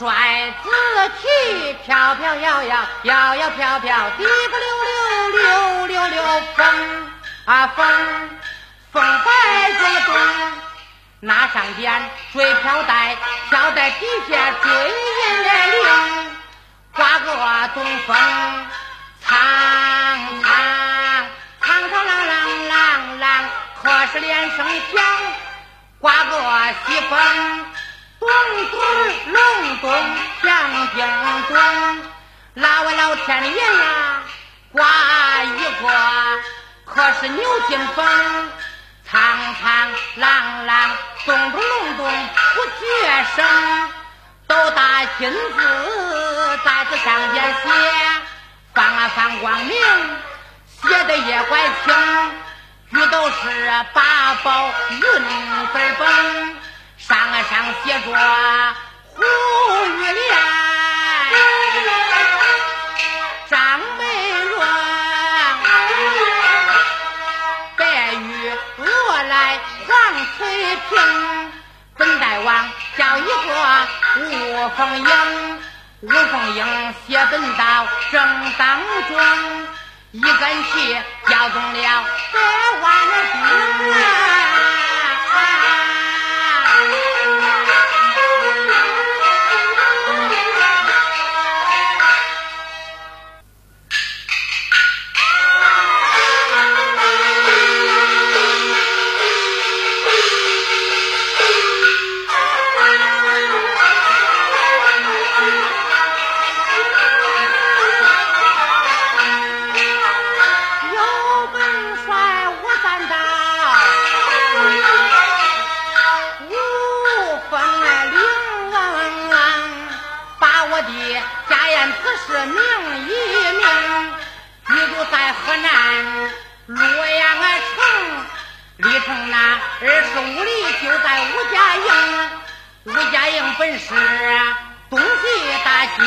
甩子旗飘飘摇摇，摇摇飘飘，滴不溜溜溜溜溜，风啊风，风摆着动，那上边追飘带，飘带底下追银铃，刮个东风，苍苍苍苍啷啷啷啷，可是连声响，刮个西风。咚咚隆咚响叮咚，老啊老天爷呀，刮一刮，可是牛劲风，苍苍浪浪，咚咚隆咚不绝声，都大金字在这上边写，放啊放光明，写的也怪清，句都是八宝云字本。上啊上写着黄翠萍，本大王叫一个吴凤英，吴凤英写本到正当中，一根旗叫动了家宴此时名一名，居住在河南洛阳城，离城那二十五里就在吴家营。吴家营本是东西大街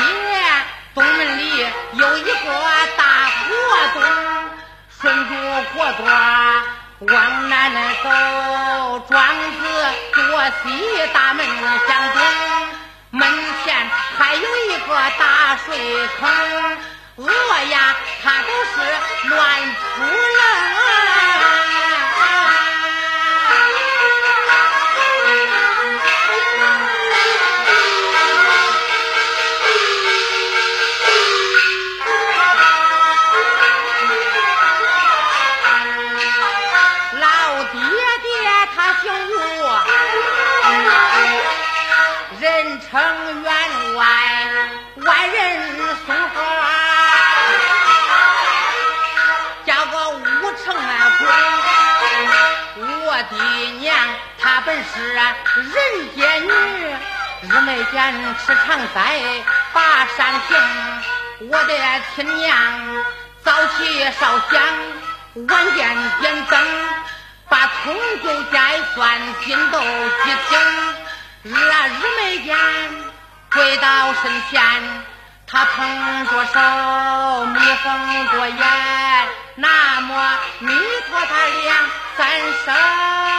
东门里有一个大活垛，顺着货垛往南走，庄子坐西大门向东。门前还有一个大水坑我呀他都是乱扑棱本是人间女，日没见吃长斋把山行，我的亲娘早起烧香，晚间点灯，把葱油盖蒜筋斗鸡清。日啊日没见，跪到身前，他捧着手，眯缝着眼，那么弥陀他两三声。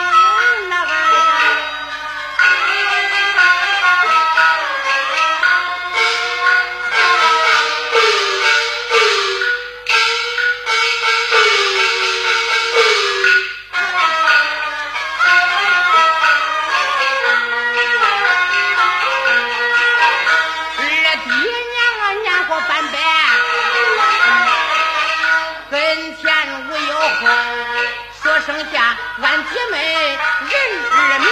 前无忧后，说生下俺姐妹人日名，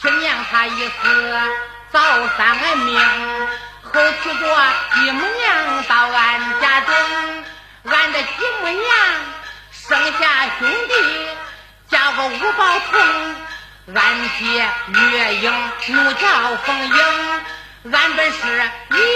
听娘她意思，早丧命，后娶过继母娘到俺家中，俺的继母娘生下兄弟，叫个五宝童，俺姐月英，怒叫凤英，俺本是一。